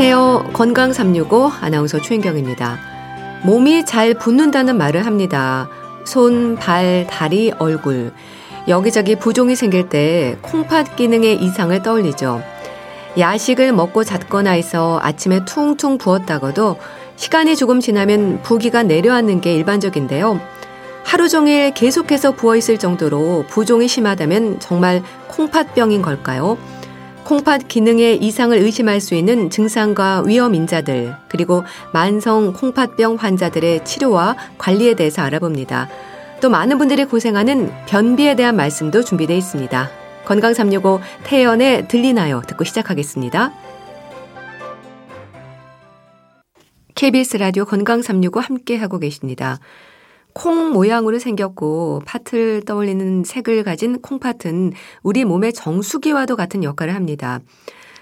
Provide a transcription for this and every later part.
안녕하세요. 건강 365 아나운서 최인경입니다. 몸이 잘 붓는다는 말을 합니다. 손, 발, 다리, 얼굴. 여기저기 부종이 생길 때 콩팥 기능의 이상을 떠올리죠. 야식을 먹고 잤거나 해서 아침에 퉁퉁 부었다가도 시간이 조금 지나면 부기가 내려앉는 게 일반적인데요. 하루 종일 계속해서 부어 있을 정도로 부종이 심하다면 정말 콩팥병인 걸까요? 콩팥 기능의 이상을 의심할 수 있는 증상과 위험 인자들, 그리고 만성 콩팥병 환자들의 치료와 관리에 대해서 알아봅니다. 또 많은 분들이 고생하는 변비에 대한 말씀도 준비되어 있습니다. 건강 365 태연의 들리나요? 듣고 시작하겠습니다. KBS 라디오 건강 365 함께 하고 계십니다. 콩 모양으로 생겼고 팥을 떠올리는 색을 가진 콩팥은 우리 몸의 정수기와도 같은 역할을 합니다.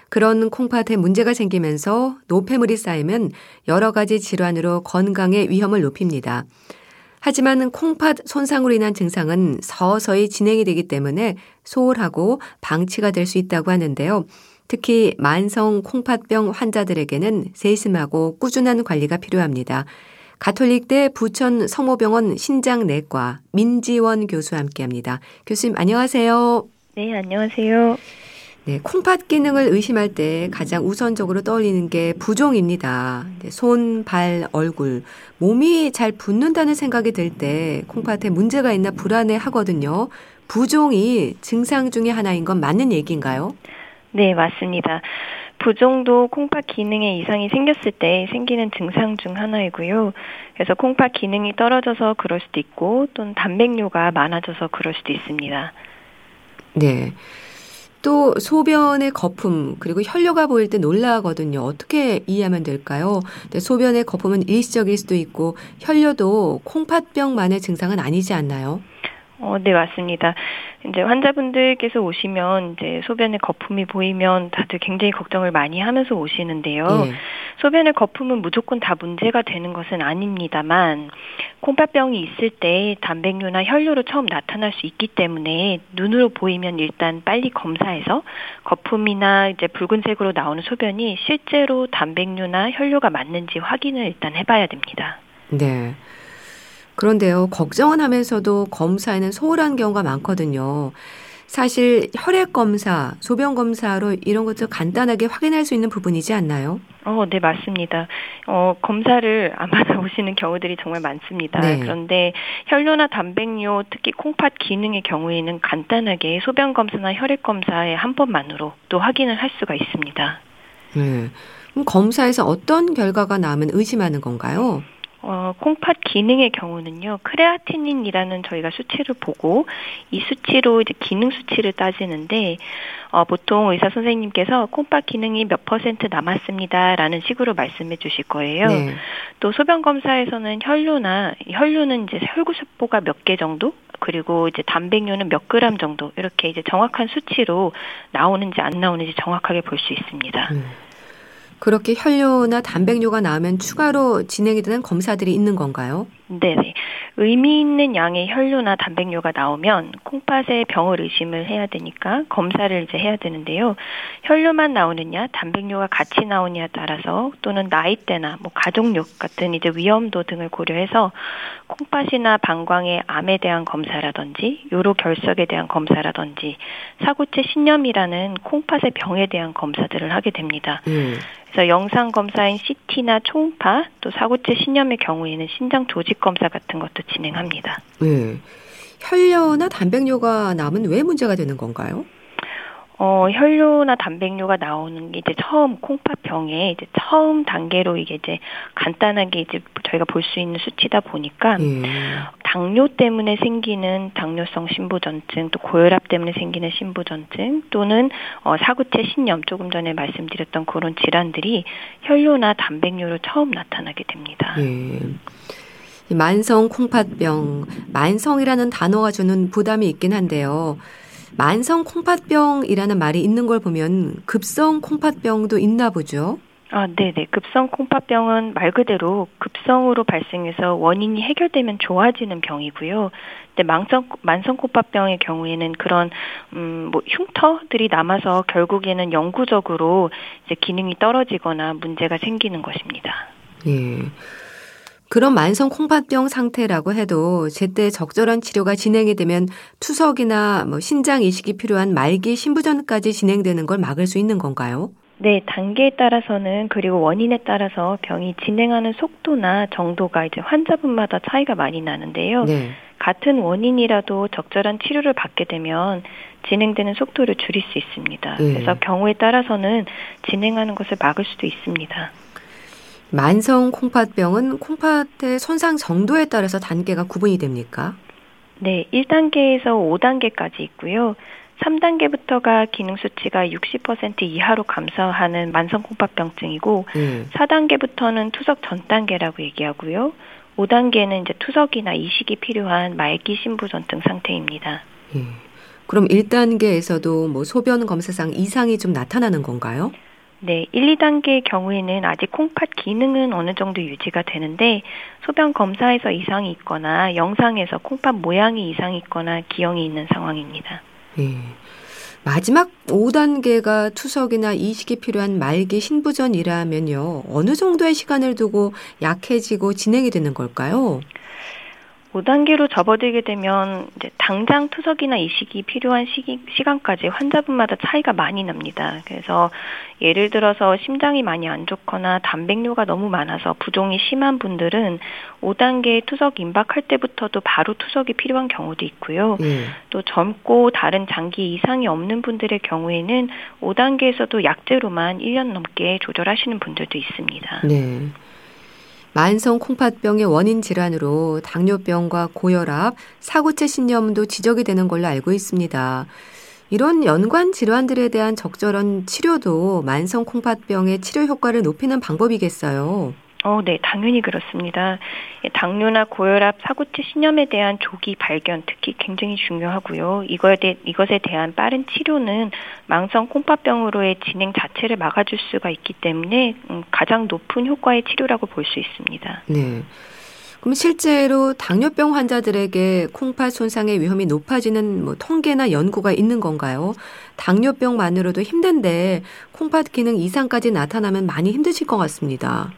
그런 콩팥에 문제가 생기면서 노폐물이 쌓이면 여러 가지 질환으로 건강의 위험을 높입니다. 하지만 콩팥 손상으로 인한 증상은 서서히 진행이 되기 때문에 소홀하고 방치가 될 수 있다고 하는데요. 특히 만성 콩팥병 환자들에게는 세심하고 꾸준한 관리가 필요합니다. 가톨릭대 부천 성모병원 신장내과 민지원 교수와 함께합니다. 교수님 안녕하세요. 네, 안녕하세요. 네, 콩팥 기능을 의심할 때 가장 우선적으로 떠올리는 게 부종입니다. 손, 발, 얼굴, 몸이 잘 붓는다는 생각이 들 때 콩팥에 문제가 있나 불안해 하거든요. 부종이 증상 중의 하나인 건 맞는 얘기인가요? 네, 맞습니다. 부종도 콩팥 기능에 이상이 생겼을 때 생기는 증상 중 하나이고요. 그래서 콩팥 기능이 떨어져서 그럴 수도 있고 또는 단백뇨가 많아져서 그럴 수도 있습니다. 네. 또 소변의 거품 그리고 혈뇨가 보일 때 놀라거든요. 어떻게 이해하면 될까요? 소변의 거품은 일시적일 수도 있고 혈뇨도 콩팥병만의 증상은 아니지 않나요? 어, 네, 맞습니다. 이제 환자분들께서 오시면 이제 소변에 거품이 보이면 다들 굉장히 걱정을 많이 하면서 오시는데요. 네. 소변의 거품은 무조건 다 문제가 되는 것은 아닙니다만 콩팥병이 있을 때 단백뇨나 혈뇨로 처음 나타날 수 있기 때문에 눈으로 보이면 일단 빨리 검사해서 거품이나 이제 붉은색으로 나오는 소변이 실제로 단백뇨나 혈뇨가 맞는지 확인을 일단 해봐야 됩니다. 네. 그런데요, 걱정은 하면서도 검사에는 소홀한 경우가 많거든요. 사실 혈액 검사, 소변 검사로 이런 것들 간단하게 확인할 수 있는 부분이지 않나요? 어, 네, 맞습니다. 어, 검사를 안 받아보시는 경우들이 정말 많습니다. 네. 그런데 혈뇨나 단백뇨, 특히 콩팥 기능의 경우에는 간단하게 소변 검사나 혈액 검사의 한 번만으로 또 확인을 할 수가 있습니다. 네. 그럼 검사에서 어떤 결과가 나오면 의심하는 건가요? 어, 콩팥 기능의 경우는요, 크레아티닌이라는 저희가 수치를 보고 이 수치로 이제 기능 수치를 따지는데 어, 보통 의사 선생님께서 콩팥 기능이 몇 퍼센트 남았습니다라는 식으로 말씀해 주실 거예요. 네. 또 소변 검사에서는 혈류나 혈류는 이제 혈구세포가 몇 개 정도 그리고 이제 단백뇨는 몇 그램 정도 이렇게 이제 정확한 수치로 나오는지 안 나오는지 정확하게 볼 수 있습니다. 음. 그렇게 혈뇨나 단백뇨가 나오면 추가로 진행이 되는 검사들이 있는 건가요? 네네. 의미 있는 양의 혈뇨나 단백뇨가 나오면 콩팥에 병을 의심을 해야 되니까 검사를 이제 해야 되는데요. 혈뇨만 나오느냐, 단백뇨가 같이 나오냐에 따라서 또는 나이대나 뭐 가족력 같은 이제 위험도 등을 고려해서 콩팥이나 방광의 암에 대한 검사라든지 요로 결석에 대한 검사라든지 사구체 신염이라는 콩팥의 병에 대한 검사들을 하게 됩니다. 음. 그래서 영상 검사인 CT나 초음파 또 사구체 신염의 경우에는 신장 조직 검사 같은 것도 진행합니다. 네. 혈뇨나 단백뇨가 남은 왜 문제가 되는 건가요? 어, 혈뇨나 단백뇨가 나오는 게 이제 처음 콩팥병에 이제 처음 단계로 이게 이제 간단하게 이제 저희가 볼 수 있는 수치다 보니까 예. 당뇨 때문에 생기는 당뇨성 심부전증 또 고혈압 때문에 생기는 심부전증 또는 어, 사구체 신염 조금 전에 말씀드렸던 그런 질환들이 혈뇨나 단백뇨로 처음 나타나게 됩니다. 예. 만성 콩팥병, 만성이라는 단어가 주는 부담이 있긴 한데요. 만성 콩팥병이라는 말이 있는 걸 보면 급성 콩팥병도 있나 보죠. 아, 네네. 급성 콩팥병은 말 그대로 급성으로 발생해서 원인이 해결되면 좋아지는 병이고요. 근데 만성, 만성 콩팥병의 경우에는 그런, 음, 뭐, 흉터들이 남아서 결국에는 영구적으로 이제 기능이 떨어지거나 문제가 생기는 것입니다. 예. 그런 만성 콩팥병 상태라고 해도 제때 적절한 치료가 진행이 되면 투석이나 뭐 신장 이식이 필요한 말기 신부전까지 진행되는 걸 막을 수 있는 건가요? 네, 단계에 따라서는 그리고 원인에 따라서 병이 진행하는 속도나 정도가 이제 환자분마다 차이가 많이 나는데요. 네. 같은 원인이라도 적절한 치료를 받게 되면 진행되는 속도를 줄일 수 있습니다. 네. 그래서 경우에 따라서는 진행하는 것을 막을 수도 있습니다. 만성 콩팥병은 콩팥의 손상 정도에 따라서 단계가 구분이 됩니까? 네, 1단계에서 5단계까지 있고요. 3단계부터가 기능 수치가 60% 이하로 감소하는 만성 콩팥병증이고 음. 4단계부터는 투석 전 단계라고 얘기하고요. 5단계는 이제 투석이나 이식이 필요한 말기 신부전증 상태입니다. 예. 그럼 1단계에서도 뭐 소변 검사상 이상이 좀 나타나는 건가요? 네, 1, 2단계의 경우에는 아직 콩팥 기능은 어느 정도 유지가 되는데 소변 검사에서 이상이 있거나 영상에서 콩팥 모양이 이상이 있거나 기형이 있는 상황입니다. 예. 마지막 5단계가 투석이나 이식이 필요한 말기 신부전이라면요. 어느 정도의 시간을 두고 약해지고 진행이 되는 걸까요? 5단계로 접어들게 되면 이제 당장 투석이나 이식이 필요한 시기, 시간까지 환자분마다 차이가 많이 납니다. 그래서 예를 들어서 심장이 많이 안 좋거나 단백뇨가 너무 많아서 부종이 심한 분들은 5단계 투석 임박할 때부터도 바로 투석이 필요한 경우도 있고요. 네. 또 젊고 다른 장기 이상이 없는 분들의 경우에는 5단계에서도 약제로만 1년 넘게 조절하시는 분들도 있습니다. 네. 만성 콩팥병의 원인 질환으로 당뇨병과 고혈압, 사고체 신염도 지적이 되는 걸로 알고 있습니다. 이런 연관 질환들에 대한 적절한 치료도 만성 콩팥병의 치료 효과를 높이는 방법이겠어요. 어, 네, 당연히 그렇습니다. 예, 당뇨나 고혈압, 사고치 신염에 대한 조기 발견 특히 굉장히 중요하고요. 이거에 대, 이것에 대한 빠른 치료는 망성 콩팥병으로의 진행 자체를 막아줄 수가 있기 때문에 음, 가장 높은 효과의 치료라고 볼 수 있습니다. 네. 그럼 실제로 당뇨병 환자들에게 콩팥 손상의 위험이 높아지는 뭐 통계나 연구가 있는 건가요? 당뇨병만으로도 힘든데 콩팥 기능 이상까지 나타나면 많이 힘드실 것 같습니다.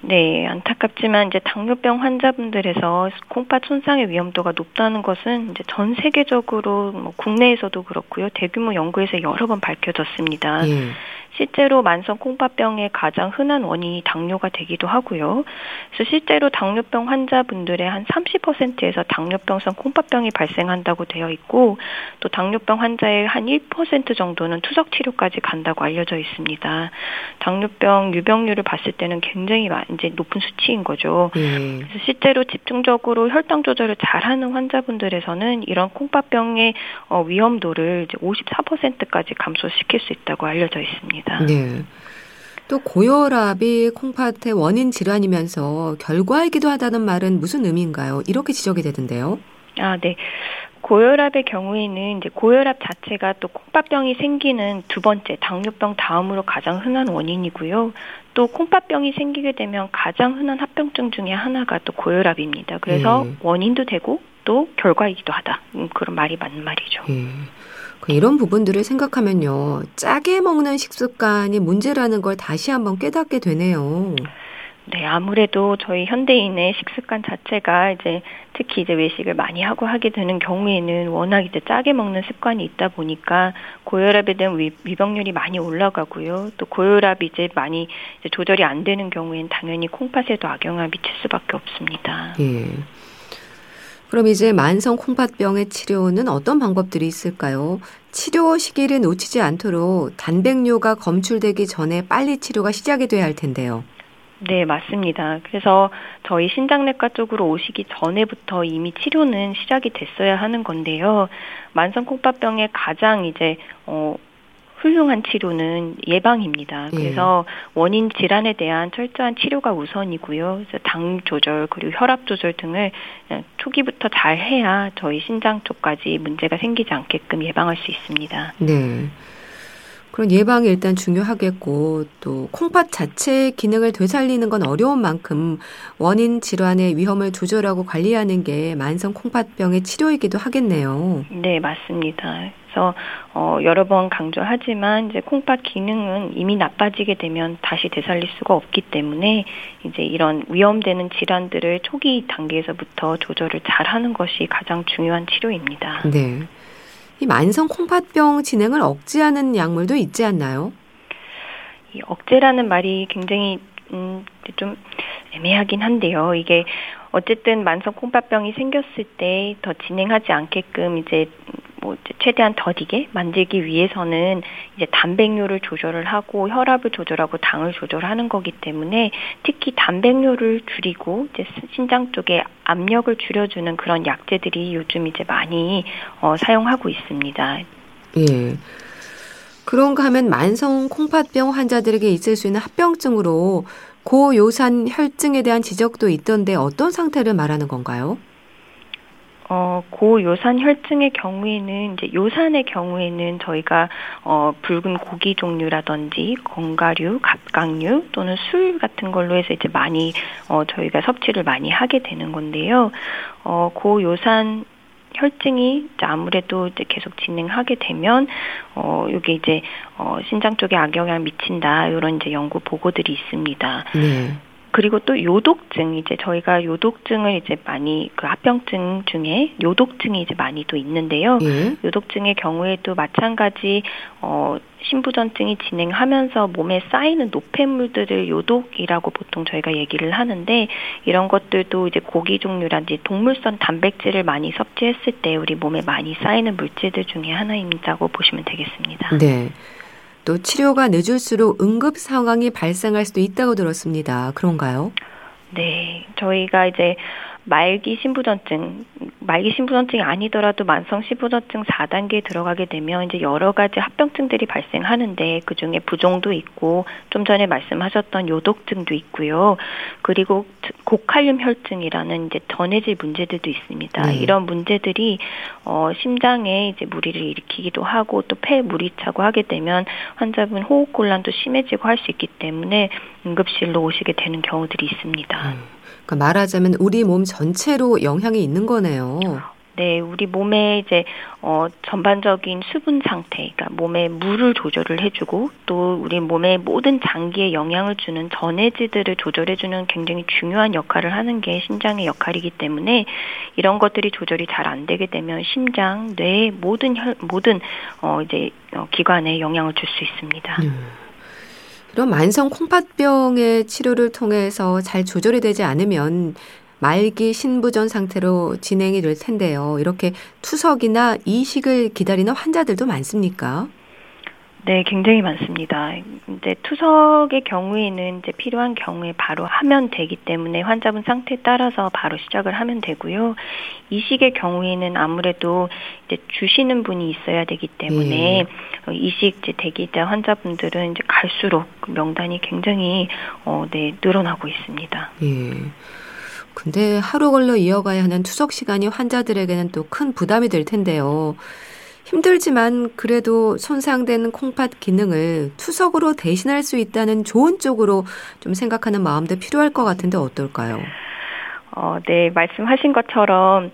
네, 안타깝지만 이제 당뇨병 환자분들에서 콩팥 손상의 위험도가 높다는 것은 이제 전 세계적으로 뭐 국내에서도 그렇고요. 대규모 연구에서 여러 번 밝혀졌습니다. 예. 실제로 만성 콩팥병의 가장 흔한 원인이 당뇨가 되기도 하고요. 그래서 실제로 당뇨병 환자분들의 한 30%에서 당뇨병성 콩팥병이 발생한다고 되어 있고 또 당뇨병 환자의 한 1% 정도는 투석 치료까지 간다고 알려져 있습니다. 당뇨병 유병률을 봤을 때는 굉장히 이제 높은 수치인 거죠. 음. 그래서 실제로 집중적으로 혈당 조절을 잘하는 환자분들에서는 이런 콩팥병의 어, 위험도를 이제 54%까지 감소시킬 수 있다고 알려져 있습니다. 네. 또 고혈압이 콩팥의 원인 질환이면서 결과이기도 하다는 말은 무슨 의미인가요? 이렇게 지적이 되던데요. 아, 네. 고혈압의 경우에는 이제 고혈압 자체가 또 콩팥병이 생기는 두 번째 당뇨병 다음으로 가장 흔한 원인이고요. 또 콩팥병이 생기게 되면 가장 흔한 합병증 중에 하나가 또 고혈압입니다. 그래서 예. 원인도 되고 또 결과이기도 하다. 음, 그런 말이 맞는 말이죠. 예. 그 이런 부분들을 생각하면요. 짜게 먹는 식습관이 문제라는 걸 다시 한번 깨닫게 되네요. 네, 아무래도 저희 현대인의 식습관 자체가 이제 특히 이제 외식을 많이 하고 하게 되는 경우에는 워낙 이제 짜게 먹는 습관이 있다 보니까 고혈압에 대한 위, 위병률이 많이 올라가고요. 또 고혈압이 이제 많이 이제 조절이 안 되는 경우에는 당연히 콩팥에도 악영향을 미칠 수밖에 없습니다. 예. 그럼 이제 만성 콩팥병의 치료는 어떤 방법들이 있을까요? 치료 시기를 놓치지 않도록 단백뇨가 검출되기 전에 빨리 치료가 시작이 돼야 할 텐데요. 네, 맞습니다. 그래서 저희 신장내과 쪽으로 오시기 전에부터 이미 치료는 시작이 됐어야 하는 건데요. 만성 콩팥병의 가장 이제 어 훌륭한 치료는 예방입니다. 예. 그래서 예. 원인 질환에 대한 철저한 치료가 우선이고요. 당 조절 그리고 혈압 조절 등을 초기부터 잘 해야 저희 신장 쪽까지 문제가 생기지 않게끔 예방할 수 있습니다. 네. 그런 예방이 일단 중요하겠고 또 콩팥 자체의 기능을 되살리는 건 어려운 만큼 원인 질환의 위험을 조절하고 관리하는 게 만성 콩팥병의 치료이기도 하겠네요. 네, 맞습니다. 그래서 어, 여러 번 강조하지만 이제 콩팥 기능은 이미 나빠지게 되면 다시 되살릴 수가 없기 때문에 이제 이런 위험되는 질환들을 초기 단계에서부터 조절을 잘 하는 것이 가장 중요한 치료입니다. 네. 이 만성 콩팥병 진행을 억제하는 약물도 있지 않나요? 이 억제라는 말이 굉장히 음, 좀 애매하긴 한데요. 이게 어쨌든 만성 콩팥병이 생겼을 때 더 진행하지 않게끔 이제 뭐 최대한 더디게 만들기 위해서는 이제 단백뇨를 조절을 하고 혈압을 조절하고 당을 조절하는 거기 때문에 특히 단백뇨를 줄이고 이제 신장 쪽에 압력을 줄여주는 그런 약제들이 요즘 이제 많이 어, 사용하고 있습니다. 예. 그런가 하면 만성 콩팥병 환자들에게 있을 수 있는 합병증으로 고요산 혈증에 대한 지적도 있던데 어떤 상태를 말하는 건가요? 어, 고요산 혈증의 경우에는 이제 요산의 경우에는 저희가 어, 붉은 고기 종류라든지 건가류, 갑각류 또는 술 같은 걸로 해서 이제 많이 어, 저희가 섭취를 많이 하게 되는 건데요. 어, 고요산 혈증이 이제 아무래도 이제 계속 진행하게 되면 어 이게 이제 어 신장 쪽에 악영향을 미친다 이런 이제 연구 보고들이 있습니다. 네. 그리고 또 요독증 이제 저희가 요독증을 이제 많이 그 합병증 중에 요독증이 이제 많이 또 있는데요. 예. 요독증의 경우에도 마찬가지 어 신부전증이 진행하면서 몸에 쌓이는 노폐물들을 요독이라고 보통 저희가 얘기를 하는데 이런 것들도 이제 고기 종류라든지 동물성 단백질을 많이 섭취했을 때 우리 몸에 많이 쌓이는 물질들 중에 하나입니다고 보시면 되겠습니다. 네. 또 치료가 늦을수록 응급 상황이 발생할 수도 있다고 들었습니다. 그런가요? 네. 저희가 이제 말기 신부전증, 말기 신부전증이 아니더라도 만성 신부전증 4단계에 들어가게 되면 이제 여러 가지 합병증들이 발생하는데 그 중에 부종도 있고 좀 전에 말씀하셨던 요독증도 있고요. 그리고 고칼륨 혈증이라는 이제 전해질 문제들도 있습니다. 네. 이런 문제들이 어 심장에 이제 무리를 일으키기도 하고 또 폐에 물이 차고 하게 되면 환자분 호흡 곤란도 심해지고 할 수 있기 때문에 응급실로 오시게 되는 경우들이 있습니다. 음. 그러니까 말하자면 우리 몸 전체로 영향이 있는 거네요. 네, 우리 몸에 이제 어 전반적인 수분 상태, 그러니까 몸에 물을 조절을 해주고 또 우리 몸의 모든 장기에 영향을 주는 전해질들을 조절해주는 굉장히 중요한 역할을 하는 게 심장의 역할이기 때문에 이런 것들이 조절이 잘 안 되게 되면 심장, 뇌 모든 혈 모든 어 이제 어, 기관에 영향을 줄 수 있습니다. 음. 이런 만성 콩팥병의 치료를 통해서 잘 조절이 되지 않으면 말기 신부전 상태로 진행이 될 텐데요. 이렇게 투석이나 이식을 기다리는 환자들도 많습니까? 네, 굉장히 많습니다. 이제 투석의 경우에는 이제 필요한 경우에 바로 하면 되기 때문에 환자분 상태에 따라서 바로 시작을 하면 되고요. 이식의 경우에는 아무래도 이제 주시는 분이 있어야 되기 때문에 예. 이식 이제 대기자 환자분들은 이제 갈수록 명단이 굉장히 어, 네, 늘어나고 있습니다. 예. 근데 하루 걸러 이어가야 하는 투석 시간이 환자들에게는 또 큰 부담이 될 텐데요. 힘들지만 그래도 손상된 콩팥 기능을 투석으로 대신할 수 있다는 좋은 쪽으로 좀 생각하는 마음도 필요할 것 같은데 어떨까요? 어, 네, 말씀하신 것처럼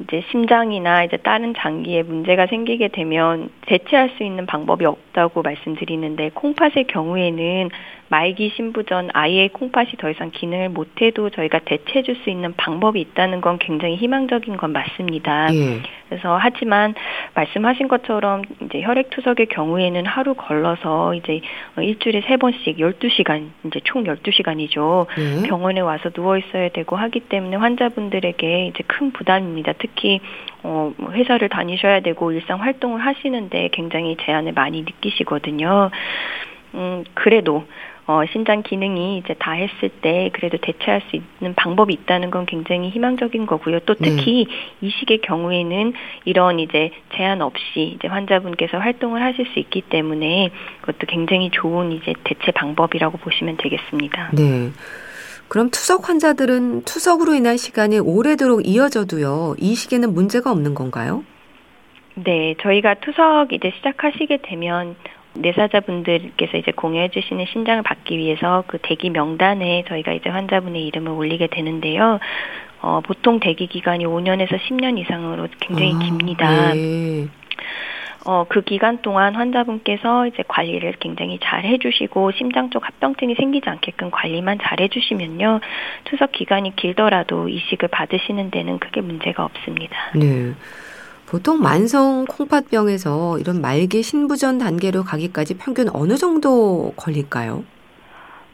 이제 심장이나 이제 다른 장기에 문제가 생기게 되면 대체할 수 있는 방법이 없 다고 말씀드리는데 콩팥의 경우에는 말기 신부 전 아이의 콩팥이 더 이상 기능을 못해도 저희가 대체해 줄 수 있는 방법이 있다는 건 굉장히 희망적인 건 맞습니다. 예. 그래서 하지만 말씀하신 것처럼 이제 혈액 투석의 경우에는 하루 걸러서 이제 일주일에 세 번씩 12시간 이제 총 12시간이죠. 예. 병원에 와서 누워 있어야 되고 하기 때문에 환자분들에게 이제 큰 부담입니다. 특히 어뭐 회사를 다니셔야 되고 일상 활동을 하시는데 굉장히 제한을 많이 느끼시거든요. 음 그래도 어, 신장 기능이 이제 다 했을 때 그래도 대체할 수 있는 방법이 있다는 건 굉장히 희망적인 거고요. 또 특히 네. 이 시기의 경우에는 이런 이제 제한 없이 이제 환자분께서 활동을 하실 수 있기 때문에 그것도 굉장히 좋은 이제 대체 방법이라고 보시면 되겠습니다. 네. 그럼 투석 환자들은 투석으로 인한 시간이 오래도록 이어져도요. 이 시기에는 문제가 없는 건가요? 네, 저희가 투석 이제 시작하시게 되면 내사자분들께서 이제 공유해 주시는 신장을 받기 위해서 그 대기 명단에 저희가 이제 환자분의 이름을 올리게 되는데요. 어, 보통 대기 기간이 5년에서 10년 이상으로 굉장히 아, 깁니다. 네. 어, 그 기간 동안 환자분께서 이제 관리를 굉장히 잘 해주시고 심장 쪽 합병증이 생기지 않게끔 관리만 잘 해주시면요. 투석 기간이 길더라도 이식을 받으시는 데는 크게 문제가 없습니다. 네. 보통 만성 콩팥병에서 이런 말기 신부전 단계로 가기까지 평균 어느 정도 걸릴까요?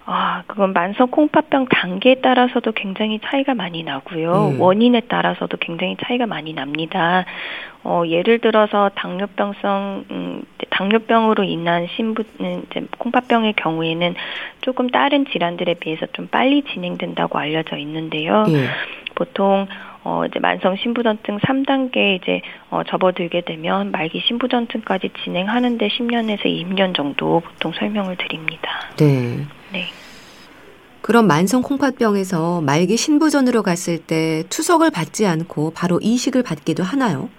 아, 그건 만성 콩팥병 단계에 따라서도 굉장히 차이가 많이 나고요. 음. 원인에 따라서도 굉장히 차이가 많이 납니다. 어, 예를 들어서 당뇨병성 음, 당뇨병으로 인한 신부 음, 이제 콩팥병의 경우에는 조금 다른 질환들에 비해서 좀 빨리 진행된다고 알려져 있는데요. 예. 보통 어 이제 만성 신부전증 3단계 이제 어 접어들게 되면 말기 신부전증까지 진행하는데 10년에서 20년 정도 보통 설명을 드립니다. 네. 네. 그럼 만성 콩팥병에서 말기 신부전으로 갔을 때 투석을 받지 않고 바로 이식을 받기도 하나요?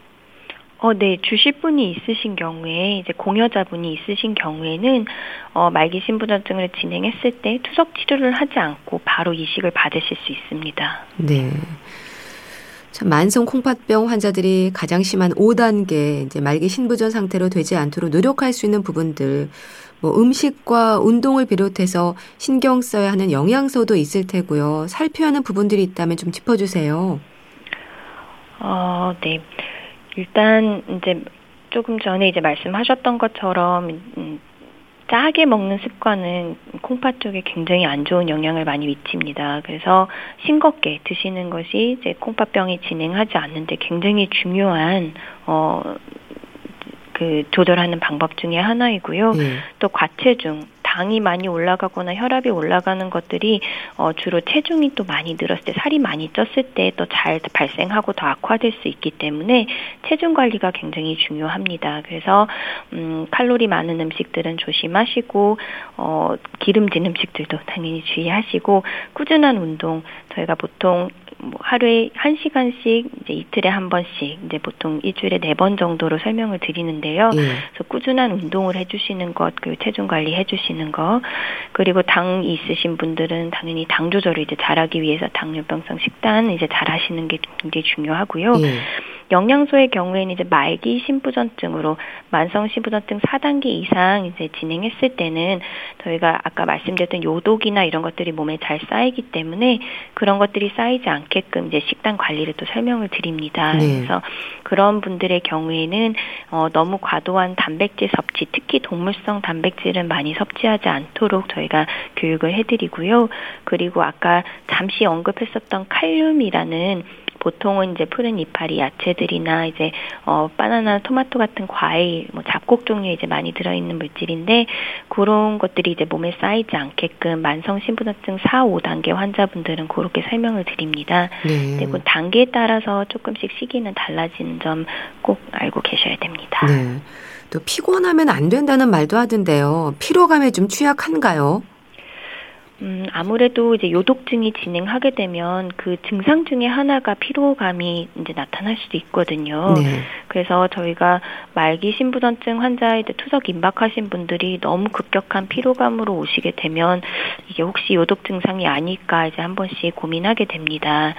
어, 네. 주실 분이 있으신 경우에, 이제 공여자분이 있으신 경우에는, 어, 말기 신부전증을 진행했을 때 투석 치료를 하지 않고 바로 이식을 받으실 수 있습니다. 네. 참 만성 콩팥병 환자들이 가장 심한 5단계 이제 말기 신부전 상태로 되지 않도록 노력할 수 있는 부분들 뭐 음식과 운동을 비롯해서 신경 써야 하는 영양소도 있을 테고요. 살펴야 하는 부분들이 있다면 좀 짚어 주세요. 어, 네. 일단 이제 조금 전에 이제 말씀하셨던 것처럼 음, 짜게 먹는 습관은 콩팥 쪽에 굉장히 안 좋은 영향을 많이 미칩니다. 그래서 싱겁게 드시는 것이 이제 콩팥병이 진행하지 않는데 굉장히 중요한 어 그 조절하는 방법 중에 하나이고요. 네. 또 과체중, 당이 많이 올라가거나 혈압이 올라가는 것들이 어 주로 체중이 또 많이 늘었을 때 살이 많이 쪘을 때 또 잘 발생하고 더 악화될 수 있기 때문에 체중 관리가 굉장히 중요합니다. 그래서 음 칼로리 많은 음식들은 조심하시고 어 기름진 음식들도 당연히 주의하시고 꾸준한 운동 저희가 보통 뭐 하루에 한 시간씩 이제 이틀에 한 번씩 이제 보통 일주일에 네 번 정도로 설명을 드리는데요. 예. 그래서 꾸준한 운동을 해주시는 것, 그리고 체중 관리 해주시는 것, 그리고 당 있으신 분들은 당연히 당 조절을 이제 잘하기 위해서 당뇨병성 식단 이제 잘하시는 게 굉장히 중요하고요. 예. 영양소의 경우에는 이제 말기 신부전증으로 만성 신부전증 4단계 이상 이제 진행했을 때는 저희가 아까 말씀드렸던 요독이나 이런 것들이 몸에 잘 쌓이기 때문에 그런 것들이 쌓이지 않게끔 이제 식단 관리를 또 설명을 드립니다. 네. 그래서 그런 분들의 경우에는 어 너무 과도한 단백질 섭취, 특히 동물성 단백질은 많이 섭취하지 않도록 저희가 교육을 해드리고요. 그리고 아까 잠시 언급했었던 칼륨이라는 보통은 이제 푸른 이파리 야채들이나 이제 어 바나나, 토마토 같은 과일, 뭐 잡곡 종류에 이제 많이 들어 있는 물질인데 그런 것들이 이제 몸에 쌓이지 않게끔 만성 신부전증 4, 5단계 환자분들은 그렇게 설명을 드립니다. 네. 그리고 단계에 따라서 조금씩 시기는 달라지는 점 꼭 알고 계셔야 됩니다. 네. 또 피곤하면 안 된다는 말도 하던데요. 피로감에 좀 취약한가요? 음, 아무래도 이제 요독증이 진행하게 되면 그 증상 중에 하나가 피로감이 이제 나타날 수도 있거든요. 네. 그래서 저희가 말기 신부전증 환자에 투석 임박하신 분들이 너무 급격한 피로감으로 오시게 되면 이게 혹시 요독 증상이 아닐까 이제 한 번씩 고민하게 됩니다.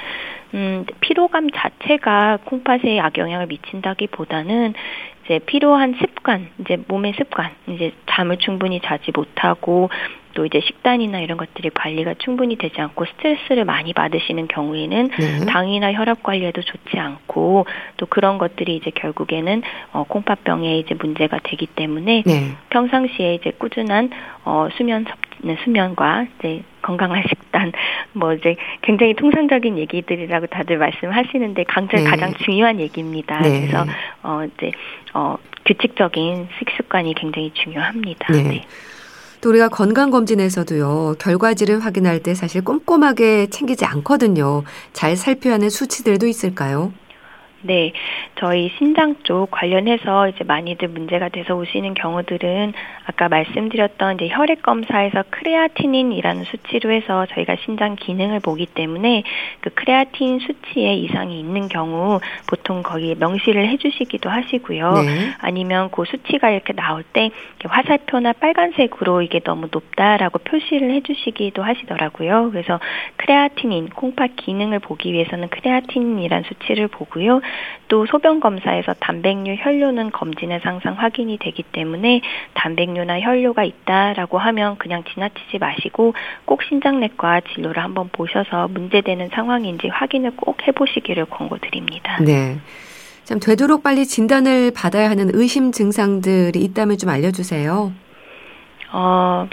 음, 피로감 자체가 콩팥에 악영향을 미친다기보다는 이제 필요한 습관, 이제 몸의 습관, 이제 잠을 충분히 자지 못하고 또 이제 식단이나 이런 것들이 관리가 충분히 되지 않고 스트레스를 많이 받으시는 경우에는 네. 당이나 혈압 관리에도 좋지 않고 또 그런 것들이 이제 결국에는 어 콩팥병에 이제 문제가 되기 때문에 네. 평상시에 이제 꾸준한 어 수면 섭 네, 수면과 이제 건강한 식단 뭐 이제 굉장히 통상적인 얘기들이라고 다들 말씀하시는데 강제 네. 가장 중요한 얘기입니다. 네. 그래서 어 이제 어 규칙적인 식습관이 굉장히 중요합니다. 네. 네. 또 우리가 건강검진에서도요, 결과지를 확인할 때 사실 꼼꼼하게 챙기지 않거든요. 잘 살펴야 하는 수치들도 있을까요? 네, 저희 신장 쪽 관련해서 이제 많이들 문제가 돼서 오시는 경우들은 아까 말씀드렸던 이제 혈액 검사에서 크레아티닌이라는 수치로 해서 저희가 신장 기능을 보기 때문에 그 크레아틴 수치에 이상이 있는 경우 보통 거기에 명시를 해주시기도 하시고요. 네. 아니면 그 수치가 이렇게 나올 때 화살표나 빨간색으로 이게 너무 높다라고 표시를 해주시기도 하시더라고요. 그래서 크레아티닌 콩팥 기능을 보기 위해서는 크레아틴이란 수치를 보고요. 또 소변 검사에서 단백뇨, 혈뇨는 검진에서 항상 확인이 되기 때문에 단백뇨나 혈뇨가 있다라고 하면 그냥 지나치지 마시고 꼭 신장내과 진료를 한번 보셔서 문제되는 상황인지 확인을 꼭 해보시기를 권고드립니다. 네. 참 되도록 빨리 진단을 받아야 하는 의심 증상들이 있다면 좀 알려주세요. 어,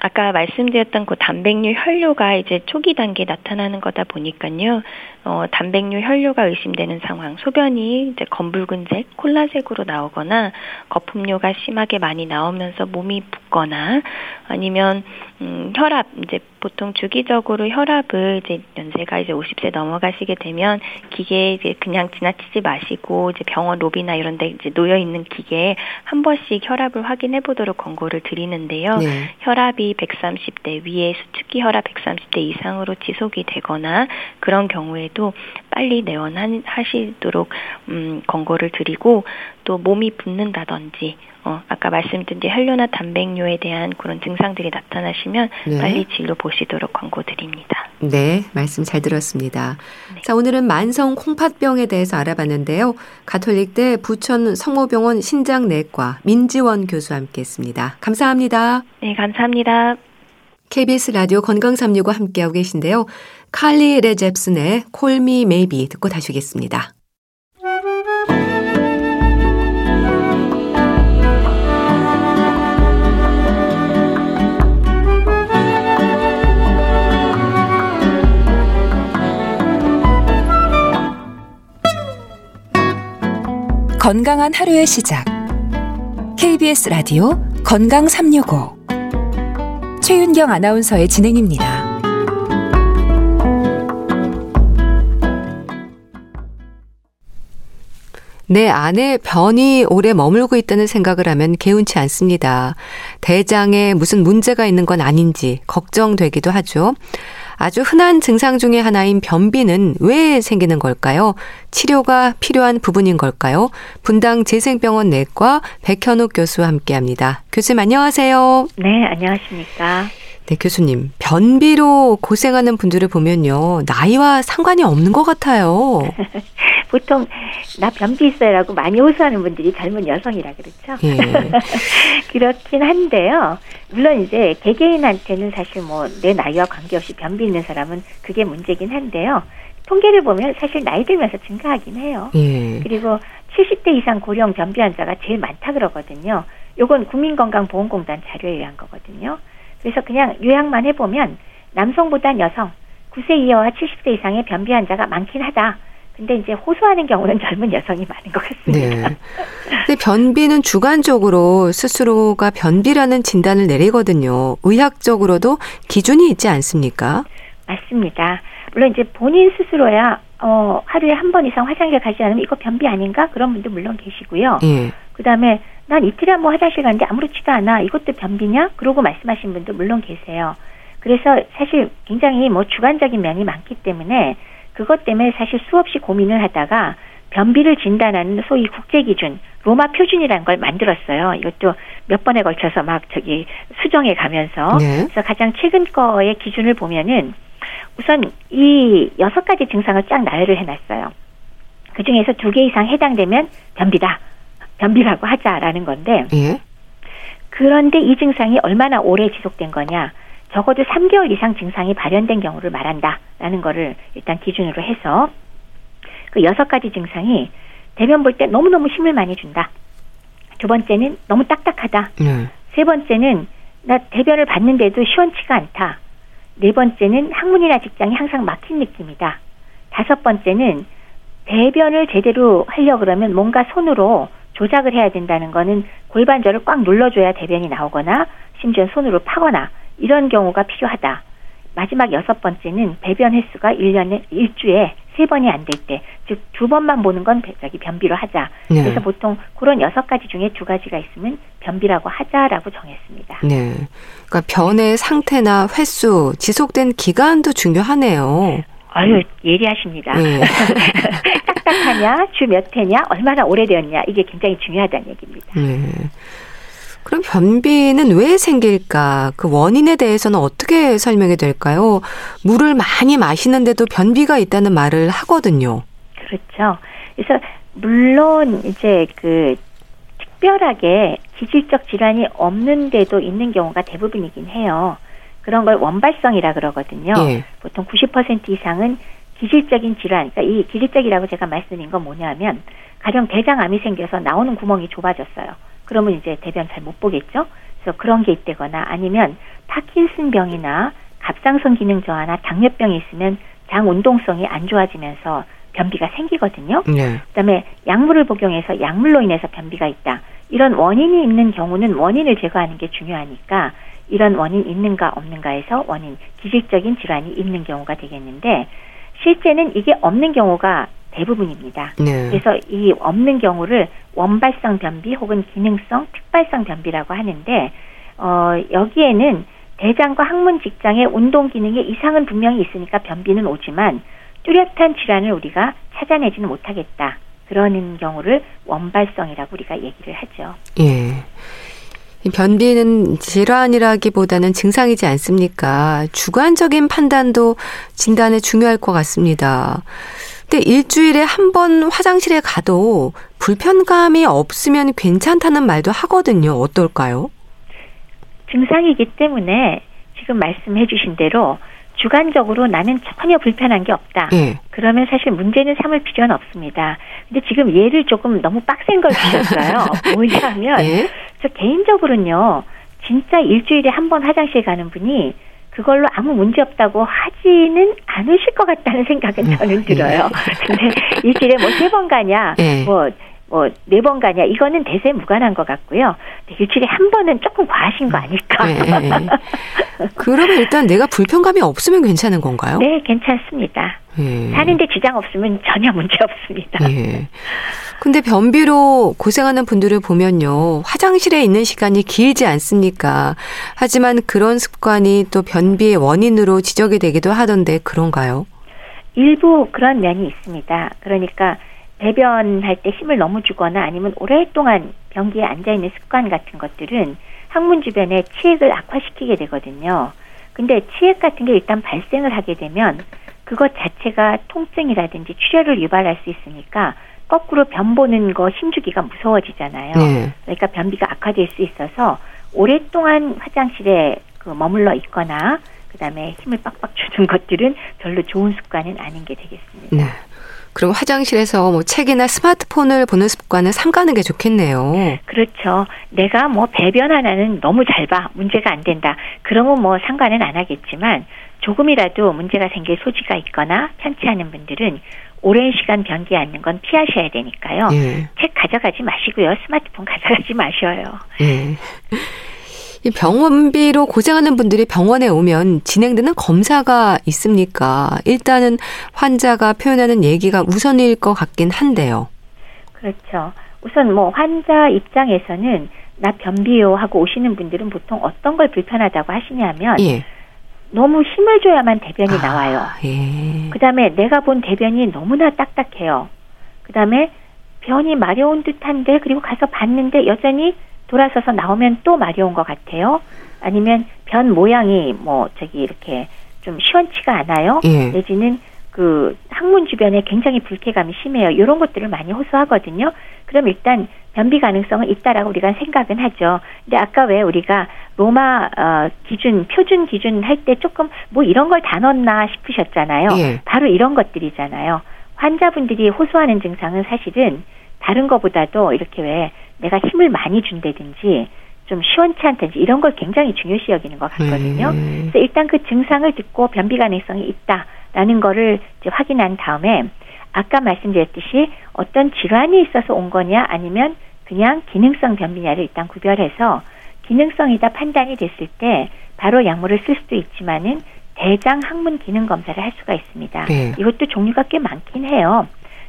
아까 말씀드렸던 그 단백뇨 혈뇨가 이제 초기 단계에 나타나는 거다 보니까요. 어, 단백뇨 혈뇨가 의심되는 상황, 소변이 이제 검붉은색, 콜라색으로 나오거나 거품료가 심하게 많이 나오면서 몸이 붓거나 아니면 음, 혈압 이제 보통 주기적으로 혈압을 이제 연세가 이제 50세 넘어가시게 되면 기계에 이제 그냥 지나치지 마시고 이제 병원 로비나 이런 데 이제 놓여 있는 기계에 한 번씩 혈압을 확인해 보도록 권고를 드리는데요. 네. 혈압이 130대 위에 수축기 혈압 130대 이상으로 지속이 되거나 그런 경우에 경우에도 빨리 내원하시도록 음, 권고를 드리고 또 몸이 붓는다든지 어, 아까 말씀드린 혈뇨나 단백뇨에 대한 그런 증상들이 나타나시면 네. 빨리 진료 보시도록 권고드립니다. 네, 말씀 잘 들었습니다. 네. 자, 오늘은 만성 콩팥병에 대해서 알아봤는데요. 가톨릭대 부천 성모병원 신장내과 민지원 교수와 함께했습니다. 감사합니다. 네, 감사합니다. KBS 라디오 건강365 함께하고 계신데요. 칼리 레잽슨의 콜미 메이비 듣고 다시 오겠습니다. 건강한 하루의 시작. KBS 라디오 건강 365. 최윤경 아나운서의 진행입니다. 내 안에 변이 오래 머물고 있다는 생각을 하면 개운치 않습니다. 대장에 무슨 문제가 있는 건 아닌지 걱정되기도 하죠. 아주 흔한 증상 중의 하나인 변비는 왜 생기는 걸까요? 치료가 필요한 부분인 걸까요? 분당 재생병원 내과 백현욱 교수와 함께 합니다. 교수님 안녕하세요. 네, 안녕하십니까. 네, 교수님. 변비로 고생하는 분들을 보면요. 나이와 상관이 없는 것 같아요. 보통 나 변비 있어요라고 많이 호소하는 분들이 젊은 여성이라 그렇죠. 예. 그렇긴 한데요. 물론 이제 개개인한테는 사실 뭐 내 나이와 관계없이 변비 있는 사람은 그게 문제긴 한데요. 통계를 보면 사실 나이 들면서 증가하긴 해요. 예. 그리고 70대 이상 고령 변비 환자가 제일 많다 그러거든요. 요건 국민건강보험공단 자료에 의한 거거든요. 그래서 그냥 요약만 해보면 남성보단 여성 9세 이하와 70세 이상의 변비 환자가 많긴 하다. 근데 이제 호소하는 경우는 젊은 여성이 많은 것 같습니다. 네. 근데 변비는 주관적으로 스스로가 변비라는 진단을 내리거든요. 의학적으로도 기준이 있지 않습니까? 맞습니다. 물론 이제 본인 스스로야 어, 하루에 한 번 이상 화장실 가지 않으면 이거 변비 아닌가? 그런 분도 물론 계시고요. 예. 그 다음에 난 이틀에 한 번 화장실 가는데 아무렇지도 않아. 이것도 변비냐? 그러고 말씀하신 분도 물론 계세요. 그래서 사실 굉장히 뭐 주관적인 면이 많기 때문에 그것 때문에 사실 수없이 고민을 하다가 변비를 진단하는 소위 국제 기준 로마 표준이라는 걸 만들었어요. 이것도 몇 번에 걸쳐서 막 저기 수정해 가면서 네. 그래서 가장 최근 거의 기준을 보면은 우선 이 여섯 가지 증상을 쫙 나열을 해놨어요. 그 중에서 두 개 이상 해당되면 변비다. 변비라고 하자라는 건데. 예? 그런데 이 증상이 얼마나 오래 지속된 거냐. 적어도 3개월 이상 증상이 발현된 경우를 말한다라는 거를 일단 기준으로 해서 그 여섯 가지 증상이 대변 볼 때 너무너무 힘을 많이 준다. 두 번째는 너무 딱딱하다. 네. 세 번째는 나 대변을 봤는데도 시원치가 않다. 네 번째는 학문이나 직장이 항상 막힌 느낌이다. 다섯 번째는 대변을 제대로 하려 그러면 뭔가 손으로 조작을 해야 된다는 거는 골반절을 꽉 눌러줘야 대변이 나오거나 심지어 손으로 파거나 이런 경우가 필요하다. 마지막 여섯 번째는 배변 횟수가 1년에 일주에 세 번이 안 될 때, 즉 두 번만 보는 건 저기 변비로 하자. 네. 그래서 보통 그런 여섯 가지 중에 두 가지가 있으면 변비라고 하자라고 정했습니다. 네. 그러니까 변의 상태나 횟수, 지속된 기간도 중요하네요. 아유 예리하십니다. 네. 딱 딱하냐, 주 몇 회냐, 얼마나 오래되었냐 이게 굉장히 중요하다는 얘기입니다. 네. 그럼 변비는 왜 생길까? 그 원인에 대해서는 어떻게 설명이 될까요? 물을 많이 마시는데도 변비가 있다는 말을 하거든요. 그렇죠. 그래서 물론 이제 그 특별하게 기질적 질환이 없는데도 있는 경우가 대부분이긴 해요. 그런 걸 원발성이라 그러거든요. 예. 보통 90% 이상은 기질적인 질환, 그러니까 이 기질적이라고 제가 말씀드린 건 뭐냐면 가령 대장암이 생겨서 나오는 구멍이 좁아졌어요. 그러면 이제 대변 잘 못 보겠죠. 그래서 그런 게 있다거나 아니면 파킨슨병이나 갑상선 기능 저하나 당뇨병이 있으면 장 운동성이 안 좋아지면서 변비가 생기거든요. 네. 그다음에 약물을 복용해서 약물로 인해서 변비가 있다. 이런 원인이 있는 경우는 원인을 제거하는 게 중요하니까 이런 원인 있는가 없는가에서 원인 기질적인 질환이 있는 경우가 되겠는데 실제는 이게 없는 경우가 대부분입니다. 네. 그래서 이 없는 경우를 원발성 변비 혹은 기능성 특발성 변비라고 하는데 어 여기에는 대장과 항문 직장의 운동 기능에 이상은 분명히 있으니까 변비는 오지만 뚜렷한 질환을 우리가 찾아내지는 못하겠다. 그러는 경우를 원발성이라고 우리가 얘기를 하죠. 예. 변비는 질환이라기보다는 증상이지 않습니까? 주관적인 판단도 진단에 중요할 것 같습니다. 근데 일주일에 한 번 화장실에 가도 불편감이 없으면 괜찮다는 말도 하거든요. 어떨까요? 증상이기 때문에 지금 말씀해 주신 대로 주관적으로 나는 전혀 불편한 게 없다. 예. 그러면 사실 문제는 삼을 필요는 없습니다. 근데 지금 예를 조금 너무 빡센 걸 주셨어요. 뭐냐면 예? 저 개인적으로는요. 진짜 일주일에 한 번 화장실 가는 분이 그걸로 아무 문제 없다고 하지는 않으실 것 같다는 생각은 저는 들어요. 근데 일주일에 뭐 세 번 가냐, 네. 뭐, 뭐, 네 번 가냐, 이거는 대세 무관한 것 같고요. 일주일에 한 번은 조금 과하신 거 아닐까. 네. 그러면 일단 내가 불편감이 없으면 괜찮은 건가요? 네, 괜찮습니다. 네. 사는데 지장 없으면 전혀 문제 없습니다. 네. 근데 변비로 고생하는 분들을 보면요. 화장실에 있는 시간이 길지 않습니까? 하지만 그런 습관이 또 변비의 원인으로 지적이 되기도 하던데 그런가요? 일부 그런 면이 있습니다. 그러니까 배변할 때 힘을 너무 주거나 아니면 오랫동안 변기에 앉아 있는 습관 같은 것들은 항문 주변에 치액을 악화시키게 되거든요. 근데 치액 같은 게 일단 발생을 하게 되면 그것 자체가 통증이라든지 출혈을 유발할 수 있으니까 거꾸로 변 보는 거 힘주기가 무서워지잖아요. 네. 그러니까 변비가 악화될 수 있어서 오랫동안 화장실에 그 머물러 있거나 그다음에 힘을 빡빡 주는 것들은 별로 좋은 습관은 아닌 게 되겠습니다. 네. 그럼 화장실에서 뭐 책이나 스마트폰을 보는 습관을 삼가는 게 좋겠네요. 그렇죠. 내가 뭐 배변 하나는 너무 잘 봐. 문제가 안 된다. 그러면 뭐 상관은 안 하겠지만 조금이라도 문제가 생길 소지가 있거나 편치 않은 분들은 오랜 시간 변기에 앉는 건 피하셔야 되니까요. 예. 책 가져가지 마시고요. 스마트폰 가져가지 마셔요. 예. 이 병원비로 고생하는 분들이 병원에 오면 진행되는 검사가 있습니까? 일단은 환자가 표현하는 얘기가 우선일 것 같긴 한데요. 그렇죠. 우선 뭐 환자 입장에서는 나 변비요 하고 오시는 분들은 보통 어떤 걸 불편하다고 하시냐면 예. 너무 힘을 줘야만 대변이 아, 나와요. 예. 그다음에 내가 본 대변이 너무나 딱딱해요. 그다음에 변이 마려운 듯한데 그리고 가서 봤는데 여전히 돌아서서 나오면 또 마려운 것 같아요. 아니면 변 모양이 뭐 저기 이렇게 좀 시원치가 않아요. 예. 내지는 그 항문 주변에 굉장히 불쾌감이 심해요. 이런 것들을 많이 호소하거든요. 그럼 일단 변비 가능성은 있다라고 우리가 생각은 하죠. 근데 아까 왜 우리가 로마 어, 기준 표준 기준 할 때 조금 뭐 이런 걸 다 넣었나 싶으셨잖아요. 예. 바로 이런 것들이잖아요. 환자분들이 호소하는 증상은 사실은 다른 것보다도 이렇게 왜 내가 힘을 많이 준다든지 좀 시원치 않든지 이런 걸 굉장히 중요시 여기는 것 같거든요. 네. 그래서 일단 그 증상을 듣고 변비 가능성이 있다라는 거를 이제 확인한 다음에 아까 말씀드렸듯이 어떤 질환이 있어서 온 거냐 아니면 그냥 기능성 변비냐를 일단 구별해서 기능성이다 판단이 됐을 때 바로 약물을 쓸 수도 있지만은 대장 항문 기능 검사를 할 수가 있습니다. 네. 이것도 종류가 꽤 많긴 해요.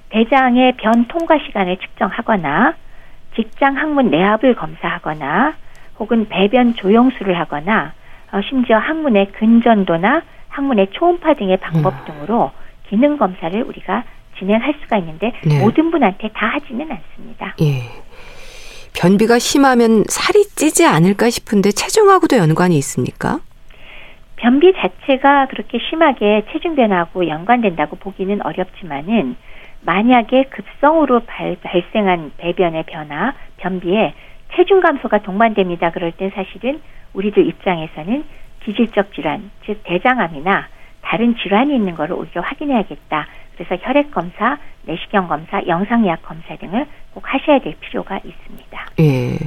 대장의 변 통과 시간을 측정하거나 직장 항문 내압을 검사하거나 혹은 배변 조영수를 하거나 어, 심지어 항문의 근전도나 항문의 초음파 등의 방법 음. 등으로 기능 검사를 우리가 진행할 수가 있는데 네. 모든 분한테 다 하지는 않습니다. 예. 변비가 심하면 살이 찌지 않을까 싶은데 체중하고도 연관이 있습니까? 변비 자체가 그렇게 심하게 체중 변화하고 연관된다고 보기는 어렵지만은 만약에 급성으로 발, 발생한 배변의 변화, 변비에 체중 감소가 동반됩니다. 그럴 땐 사실은 우리들 입장에서는 기질적 질환, 즉 대장암이나 다른 질환이 있는 것을 오히려 확인해야겠다. 그래서 혈액 검사, 내시경 검사, 영상의학 검사 등을 꼭 하셔야 될 필요가 있습니다. 예.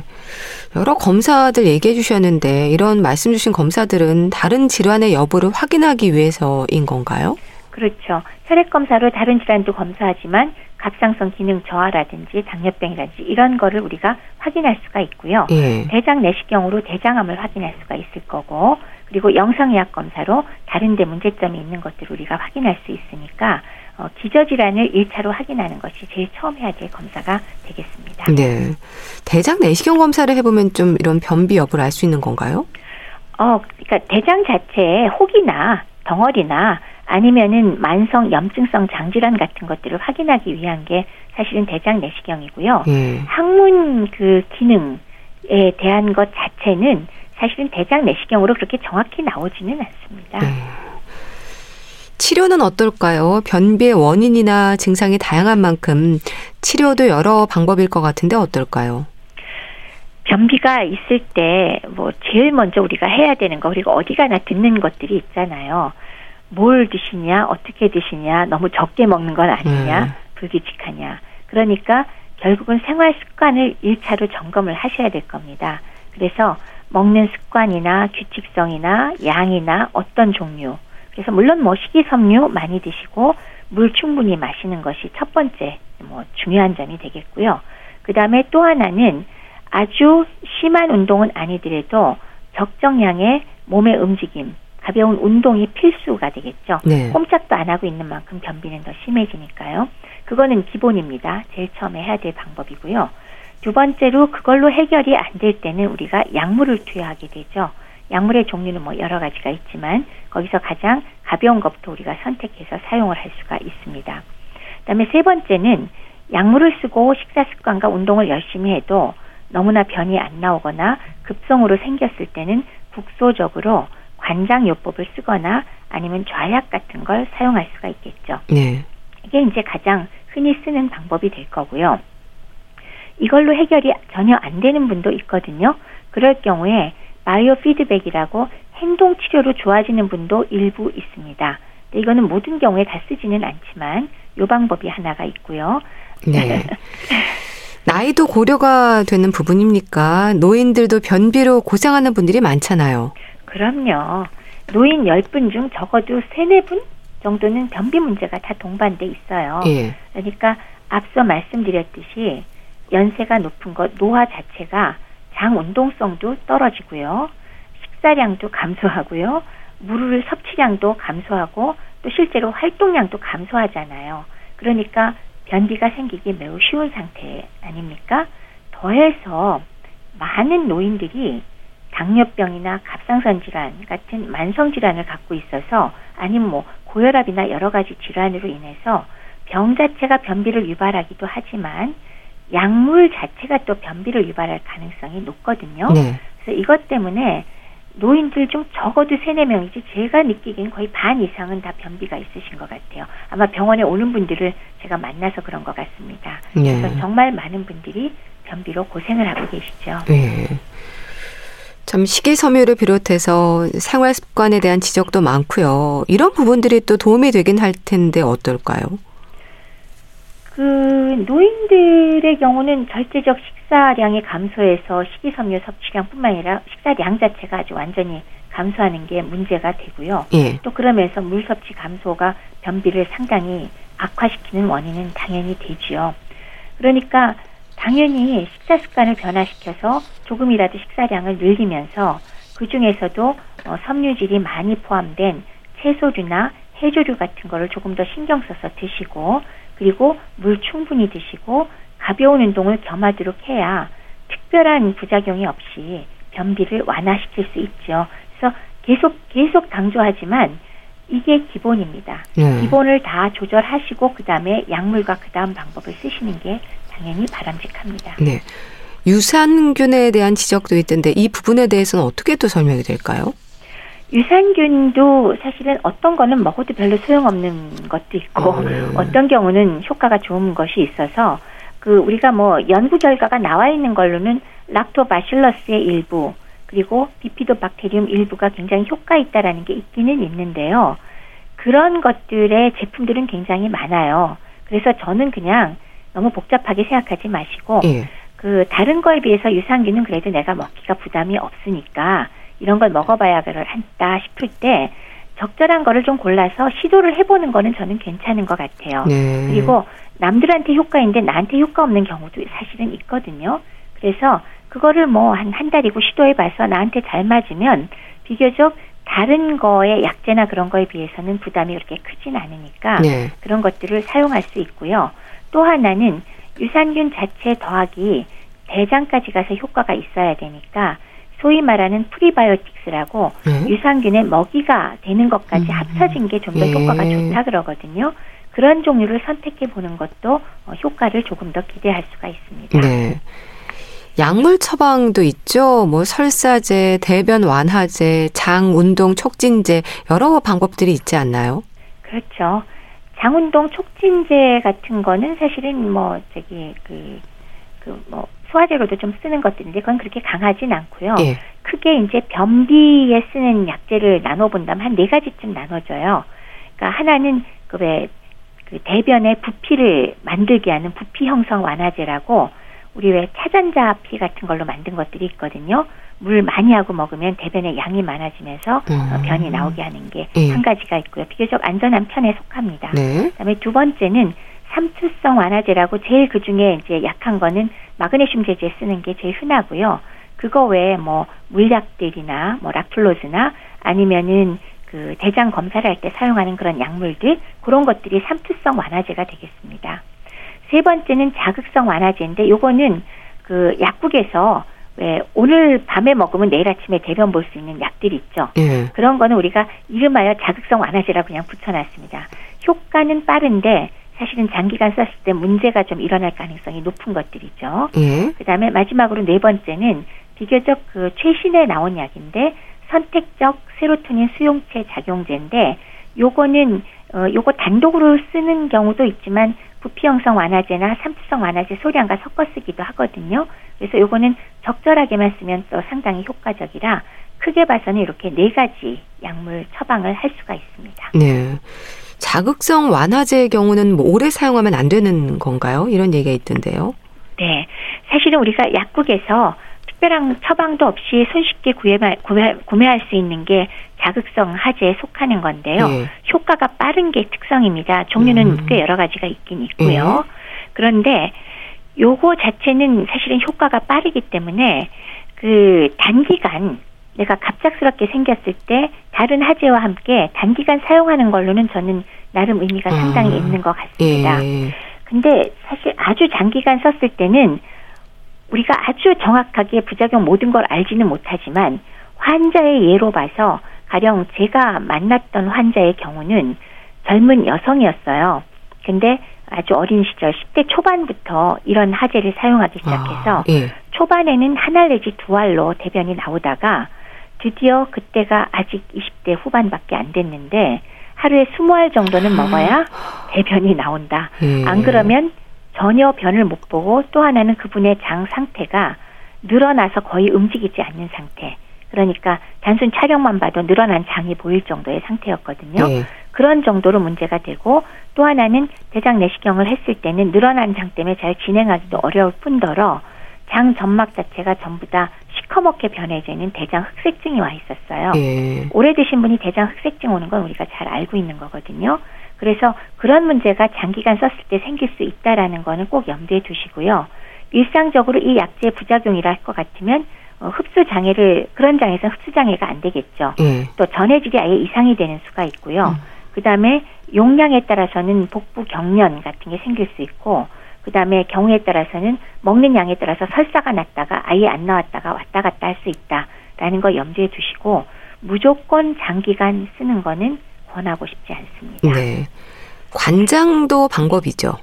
여러 검사들 얘기해 주셨는데 이런 말씀 주신 검사들은 다른 질환의 여부를 확인하기 위해서인 건가요? 그렇죠. 혈액 검사로 다른 질환도 검사하지만 갑상선 기능 저하라든지 당뇨병이라든지 이런 거를 우리가 확인할 수가 있고요. 예. 대장 내시경으로 대장암을 확인할 수가 있을 거고 그리고 영상의학 검사로 다른 데 문제점이 있는 것들을 우리가 확인할 수 있으니까 어, 기저질환을 1차로 확인하는 것이 제일 처음 해야 될 검사가 되겠습니다. 네. 대장 내시경 검사를 해보면 좀 이런 변비 여부를 알 수 있는 건가요? 어, 그러니까 대장 자체에 혹이나 덩어리나 아니면은 만성 염증성 장질환 같은 것들을 확인하기 위한 게 사실은 대장 내시경이고요. 예. 항문 그 기능에 대한 것 자체는 사실은 대장 내시경으로 그렇게 정확히 나오지는 않습니다. 예. 치료는 어떨까요? 변비의 원인이나 증상이 다양한 만큼 치료도 여러 방법일 것 같은데 어떨까요? 변비가 있을 때 뭐 제일 먼저 우리가 해야 되는 거 그리고 어디 가나 듣는 것들이 있잖아요. 뭘 드시냐, 어떻게 드시냐, 너무 적게 먹는 건 아니냐, 음. 불규칙하냐. 그러니까 결국은 생활 습관을 1차로 점검을 하셔야 될 겁니다. 그래서 먹는 습관이나 규칙성이나 양이나 어떤 종류. 그래서 물론 뭐 식이섬유 많이 드시고 물 충분히 마시는 것이 첫 번째 뭐 중요한 점이 되겠고요. 그 다음에 또 하나는 아주 심한 운동은 아니더라도 적정량의 몸의 움직임, 가벼운 운동이 필수가 되겠죠. 네. 꼼짝도 안 하고 있는 만큼 변비는 더 심해지니까요. 그거는 기본입니다. 제일 처음에 해야 될 방법이고요. 두 번째로 그걸로 해결이 안 될 때는 우리가 약물을 투여하게 되죠. 약물의 종류는 뭐 여러 가지가 있지만 거기서 가장 가벼운 것부터 우리가 선택해서 사용을 할 수가 있습니다. 그다음에 세 번째는 약물을 쓰고 식사 습관과 운동을 열심히 해도 너무나 변이 안 나오거나 급성으로 생겼을 때는 국소적으로 관장요법을 쓰거나 아니면 좌약 같은 걸 사용할 수가 있겠죠. 네. 이게 이제 가장 흔히 쓰는 방법이 될 거고요. 이걸로 해결이 전혀 안 되는 분도 있거든요. 그럴 경우에 바이오 피드백이라고 행동 치료로 좋아지는 분도 일부 있습니다. 이거는 모든 경우에 다 쓰지는 않지만 요 방법이 하나가 있고요. 네. 나이도 고려가 되는 부분입니까? 노인들도 변비로 고생하는 분들이 많잖아요. 그럼요. 노인 10분 중 적어도 3, 4분 정도는 변비 문제가 다 동반돼 있어요. 예. 그러니까 앞서 말씀드렸듯이 연세가 높은 것, 노화 자체가 장 운동성도 떨어지고요. 식사량도 감소하고요. 물을 섭취량도 감소하고 또 실제로 활동량도 감소하잖아요. 그러니까 변비가 생기기 매우 쉬운 상태 아닙니까? 더해서 많은 노인들이 당뇨병이나 갑상선 질환 같은 만성 질환을 갖고 있어서 아니면 뭐 고혈압이나 여러 가지 질환으로 인해서 병 자체가 변비를 유발하기도 하지만 약물 자체가 또 변비를 유발할 가능성이 높거든요. 네. 그래서 이것 때문에 노인들 중 적어도 세네 명이지 제가 느끼기엔 거의 반 이상은 다 변비가 있으신 것 같아요. 아마 병원에 오는 분들을 제가 만나서 그런 것 같습니다. 네. 그래서 정말 많은 분들이 변비로 고생을 하고 계시죠. 네. 참 식이섬유를 비롯해서 생활 습관에 대한 지적도 많고요. 이런 부분들이 또 도움이 되긴 할 텐데 어떨까요? 그 노인들의 경우는 절대적 식사량이 감소해서 식이섬유 섭취량뿐만 아니라 식사량 자체가 아주 완전히 감소하는 게 문제가 되고요. 예. 또 그러면서 물 섭취 감소가 변비를 상당히 악화시키는 원인은 당연히 되지요. 그러니까 당연히 식사 습관을 변화시켜서 조금이라도 식사량을 늘리면서 그 중에서도 어, 섬유질이 많이 포함된 채소류나 해조류 같은 거를 조금 더 신경 써서 드시고 그리고 물 충분히 드시고 가벼운 운동을 겸하도록 해야 특별한 부작용이 없이 변비를 완화시킬 수 있죠. 그래서 계속 계속 강조하지만 이게 기본입니다. 네. 기본을 다 조절하시고 그다음에 약물과 그다음 방법을 쓰시는 게 당연히 바람직합니다. 네. 유산균에 대한 지적도 있던데 이 부분에 대해서는 어떻게 또 설명이 될까요? 유산균도 사실은 어떤 거는 먹어도 별로 소용없는 것도 있고 어, 네. 어떤 경우는 효과가 좋은 것이 있어서 그 우리가 뭐 연구 결과가 나와 있는 걸로는 락토바실러스의 일부 그리고 비피도박테리움 일부가 굉장히 효과 있다라는 게 있기는 있는데요. 그런 것들의 제품들은 굉장히 많아요. 그래서 저는 그냥 너무 복잡하게 생각하지 마시고 예. 그 다른 거에 비해서 유산균은 그래도 내가 먹기가 부담이 없으니까 이런 걸 먹어봐야 한다 싶을 때 적절한 거를 좀 골라서 시도를 해보는 거는 저는 괜찮은 것 같아요. 네. 그리고 남들한테 효과인데 나한테 효과 없는 경우도 사실은 있거든요. 그래서 그거를 뭐 한 한 달이고 시도해봐서 나한테 잘 맞으면 비교적 다른 거에 약재나 그런 거에 비해서는 부담이 그렇게 크진 않으니까 네. 그런 것들을 사용할 수 있고요. 또 하나는 유산균 자체 더하기 대장까지 가서 효과가 있어야 되니까 소위 말하는 prebiotics라고 네? 유산균의 먹이가 되는 것까지 음. 합쳐진 게 좀더 예. 효과가 좋다 그러거든요. 그런 종류를 선택해 보는 것도 어, 효과를 조금 더 기대할 수가 있습니다. 네. 약물 처방도 있죠. 뭐 설사제, 대변 완화제, 장 운동 촉진제 여러 방법들이 있지 않나요? 그렇죠. 장 운동 촉진제 같은 거는 사실은 뭐 저기 그 그 뭐 소화제로도 좀 쓰는 것들인데 그건 그렇게 강하진 않고요. 예. 크게 이제 변비에 쓰는 약제를 나눠 본다면 한 네 가지쯤 나눠져요. 그러니까 하나는 그왜 그 대변의 부피를 만들게 하는 부피 형성 완화제라고 우리 왜 차전자 피 같은 걸로 만든 것들이 있거든요. 물 많이 하고 먹으면 대변의 양이 많아지면서 음. 변이 나오게 하는 게한 예. 가지가 있고요. 비교적 안전한 편에 속합니다. 네. 그다음에 두 번째는 삼투성 완화제라고 제일 그 중에 이제 약한 거는 마그네슘 제제 쓰는 게 제일 흔하고요. 그거 외에 뭐 물약들이나 뭐 락플로즈나 아니면은 그 대장 검사를 할 때 사용하는 그런 약물들 그런 것들이 삼투성 완화제가 되겠습니다. 세 번째는 자극성 완화제인데 요거는 그 약국에서 왜 오늘 밤에 먹으면 내일 아침에 대변 볼 수 있는 약들 있죠. 예. 그런 거는 우리가 이름하여 자극성 완화제라고 그냥 붙여놨습니다. 효과는 빠른데 사실은 장기간 썼을 때 문제가 좀 일어날 가능성이 높은 것들이죠. 예. 그다음에 마지막으로 네 번째는 비교적 그 최신에 나온 약인데 선택적 세로토닌 수용체 작용제인데 요거는 어 요거 단독으로 쓰는 경우도 있지만 부피 형성 완화제나 삼투성 완화제 소량과 섞어 쓰기도 하거든요. 그래서 요거는 적절하게만 쓰면 또 상당히 효과적이라 크게 봐서는 이렇게 네 가지 약물 처방을 할 수가 있습니다. 네. 자극성 완화제의 경우는 뭐 오래 사용하면 안 되는 건가요? 이런 얘기가 있던데요. 네. 사실은 우리가 약국에서 특별한 처방도 없이 손쉽게 구매할, 구매할 수 있는 게 자극성 하제에 속하는 건데요. 예. 효과가 빠른 게 특성입니다. 종류는 음. 꽤 여러 가지가 있긴 있고요. 예. 그런데 요거 자체는 사실은 효과가 빠르기 때문에 그 단기간 내가 갑작스럽게 생겼을 때 다른 하제와 함께 단기간 사용하는 걸로는 저는 나름 의미가 상당히 음. 있는 것 같습니다. 예. 근데 사실 아주 장기간 썼을 때는 우리가 아주 정확하게 부작용 모든 걸 알지는 못하지만 환자의 예로 봐서 가령 제가 만났던 환자의 경우는 젊은 여성이었어요. 근데 아주 어린 시절 10대 초반부터 이런 하제를 사용하기 시작해서 아, 예. 초반에는 한 알 내지 두 알로 대변이 나오다가 드디어 그때가 아직 20대 후반밖에 안 됐는데 하루에 20알 정도는 아. 먹어야 대변이 나온다. 예. 안 그러면 전혀 변을 못 보고 또 하나는 그분의 장 상태가 늘어나서 거의 움직이지 않는 상태. 그러니까 단순 촬영만 봐도 늘어난 장이 보일 정도의 상태였거든요. 네. 그런 정도로 문제가 되고 또 하나는 대장 내시경을 했을 때는 늘어난 장 때문에 잘 진행하기도 어려울 뿐더러 장 점막 자체가 전부 다 시커멓게 변해져 있는 대장 흑색증이 와 있었어요. 네. 오래 드신 분이 대장 흑색증 오는 건 우리가 잘 알고 있는 거거든요. 그래서 그런 문제가 장기간 썼을 때 생길 수 있다라는 거는 꼭 염두에 두시고요. 일상적으로 이 약제 부작용이라 할 것 같으면 어, 흡수 장애를 그런 장에서 흡수 장애가 안 되겠죠. 예. 또 전해질이 아예 이상이 되는 수가 있고요. 음. 그다음에 용량에 따라서는 복부 경련 같은 게 생길 수 있고 그다음에 경우에 따라서는 먹는 양에 따라서 설사가 났다가 아예 안 나왔다가 왔다 갔다 할 수 있다라는 거 염두에 두시고 무조건 장기간 쓰는 거는 권하고 싶지 않습니다. 네. 관장도 방법이죠.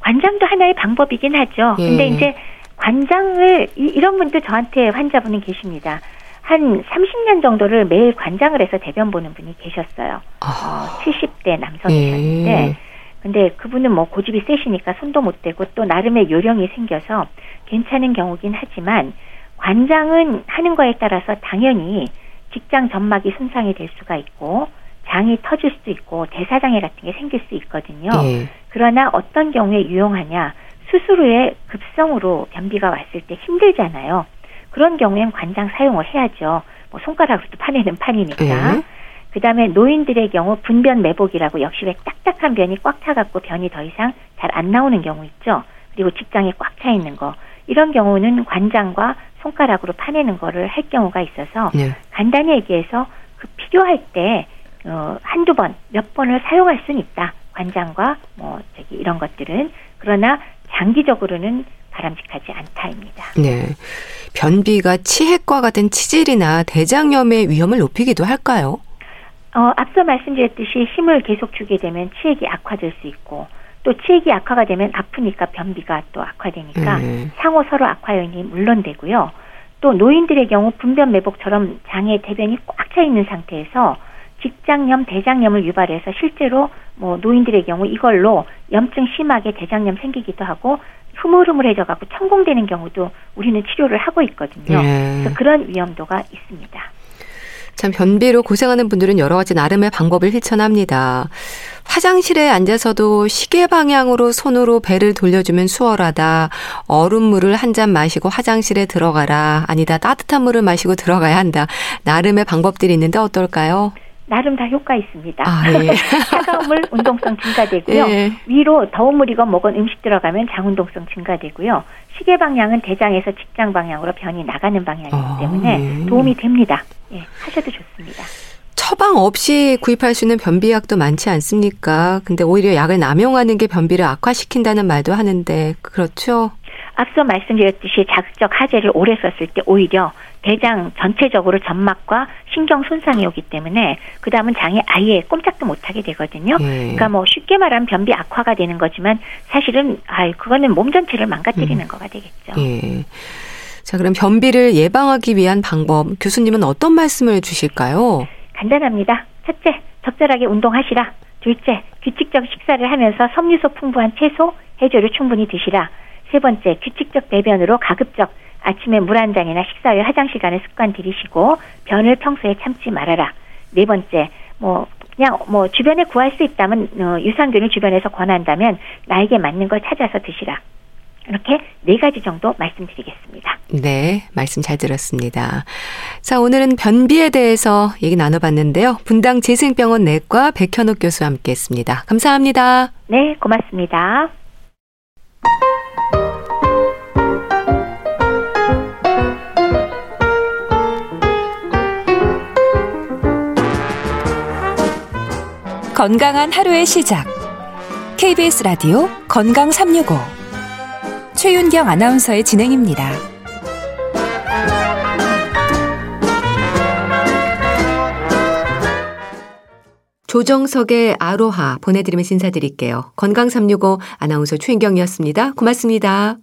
관장도 하나의 방법이긴 하죠. 예. 근데 이제 관장을 이, 런 분도 저한테 환자분이 계십니다. 한 30년 정도를 매일 관장을 해서 대변 보는 분이 계셨어요. 아. 어, 70대 남성이셨는데 예. 근데 그분은 뭐 고집이 세시니까 손도 못 대고 또 나름의 요령이 생겨서 괜찮은 경우긴 하지만 관장은 하는 거에 따라서 당연히 직장 점막이 손상이 될 수가 있고 장이 터질 수도 있고 대사장애 같은 게 생길 수 있거든요. 예. 그러나 어떤 경우에 유용하냐? 수술 후에 급성으로 변비가 왔을 때 힘들잖아요. 그런 경우엔 관장 사용을 해야죠. 뭐 손가락으로도 파내는 판이니까. 예. 그 다음에 노인들의 경우 분변 매복이라고 역시 왜 딱딱한 변이 꽉 차갖고 변이 더 이상 잘 안 나오는 경우 있죠. 그리고 직장에 꽉 차 있는 거. 이런 경우는 관장과 손가락으로 파내는 거를 할 경우가 있어서 네. 간단히 얘기해서 그 필요할 때 어, 한두 번, 몇 번을 사용할 수는 있다. 관장과 뭐 저기 이런 것들은 그러나 장기적으로는 바람직하지 않다입니다. 네. 변비가 치핵과 같은 치질이나 대장염의 위험을 높이기도 할까요? 어, 앞서 말씀드렸듯이 힘을 계속 주게 되면 치핵이 악화될 수 있고 또 치액이 악화가 되면 아프니까 변비가 또 악화되니까 음. 상호 서로 악화 요인이 물론 되고요. 또 노인들의 경우 분변 매복처럼 장에 대변이 꽉 차 있는 상태에서 직장염, 대장염을 유발해서 실제로 뭐 노인들의 경우 이걸로 염증 심하게 대장염 생기기도 하고 흐물흐물해져 갖고 천공되는 경우도 우리는 치료를 하고 있거든요. 예. 그래서 그런 위험도가 있습니다. 참 변비로 고생하는 분들은 여러 가지 나름의 방법을 실천합니다. 화장실에 앉아서도 시계 방향으로 손으로 배를 돌려주면 수월하다. 얼음물을 한 잔 마시고 화장실에 들어가라. 아니다. 따뜻한 물을 마시고 들어가야 한다. 나름의 방법들이 있는데 어떨까요? 나름 다 효과 있습니다. 아, 예. 차가운 물 운동성 증가되고요. 예. 위로 더운 물이건 먹은 음식 들어가면 장운동성 증가되고요. 시계 방향은 대장에서 직장 방향으로 변이 나가는 방향이기 아, 때문에 예. 도움이 됩니다. 예, 하셔도 좋습니다. 처방 없이 구입할 수 있는 변비약도 많지 않습니까? 근데 오히려 약을 남용하는 게 변비를 악화시킨다는 말도 하는데 그렇죠? 앞서 말씀드렸듯이 자극적 하재를 오래 썼을 때 오히려 대장 전체적으로 점막과 신경 손상이 오기 때문에 그 다음은 장이 아예 꼼짝도 못하게 되거든요. 예. 그러니까 뭐 쉽게 말하면 변비 악화가 되는 거지만 사실은 아 그거는 몸 전체를 망가뜨리는 음. 거가 되겠죠. 예. 자 그럼 변비를 예방하기 위한 방법 교수님은 어떤 말씀을 주실까요? 간단합니다. 첫째 적절하게 운동하시라. 둘째 규칙적 식사를 하면서 섬유소 풍부한 채소 해조를 충분히 드시라. 세 번째, 규칙적 배변으로 가급적 아침에 물 한 잔이나 식사 후에 화장실 가는 습관 들이시고 변을 평소에 참지 말아라. 네 번째, 뭐 그냥 뭐 주변에 구할 수 있다면 어, 유산균을 주변에서 권한다면 나에게 맞는 걸 찾아서 드시라. 이렇게 네 가지 정도 말씀드리겠습니다. 네, 말씀 잘 들었습니다. 자, 오늘은 변비에 대해서 얘기 나눠봤는데요. 분당 재생병원 내과 백현옥 교수와 함께했습니다. 감사합니다. 네, 고맙습니다. 건강한 하루의 시작. KBS 라디오 건강 365. 최윤경 아나운서의 진행입니다. 조정석의 아로하 보내드리면서 인사드릴게요. 건강 365 아나운서 최인경이었습니다. 고맙습니다.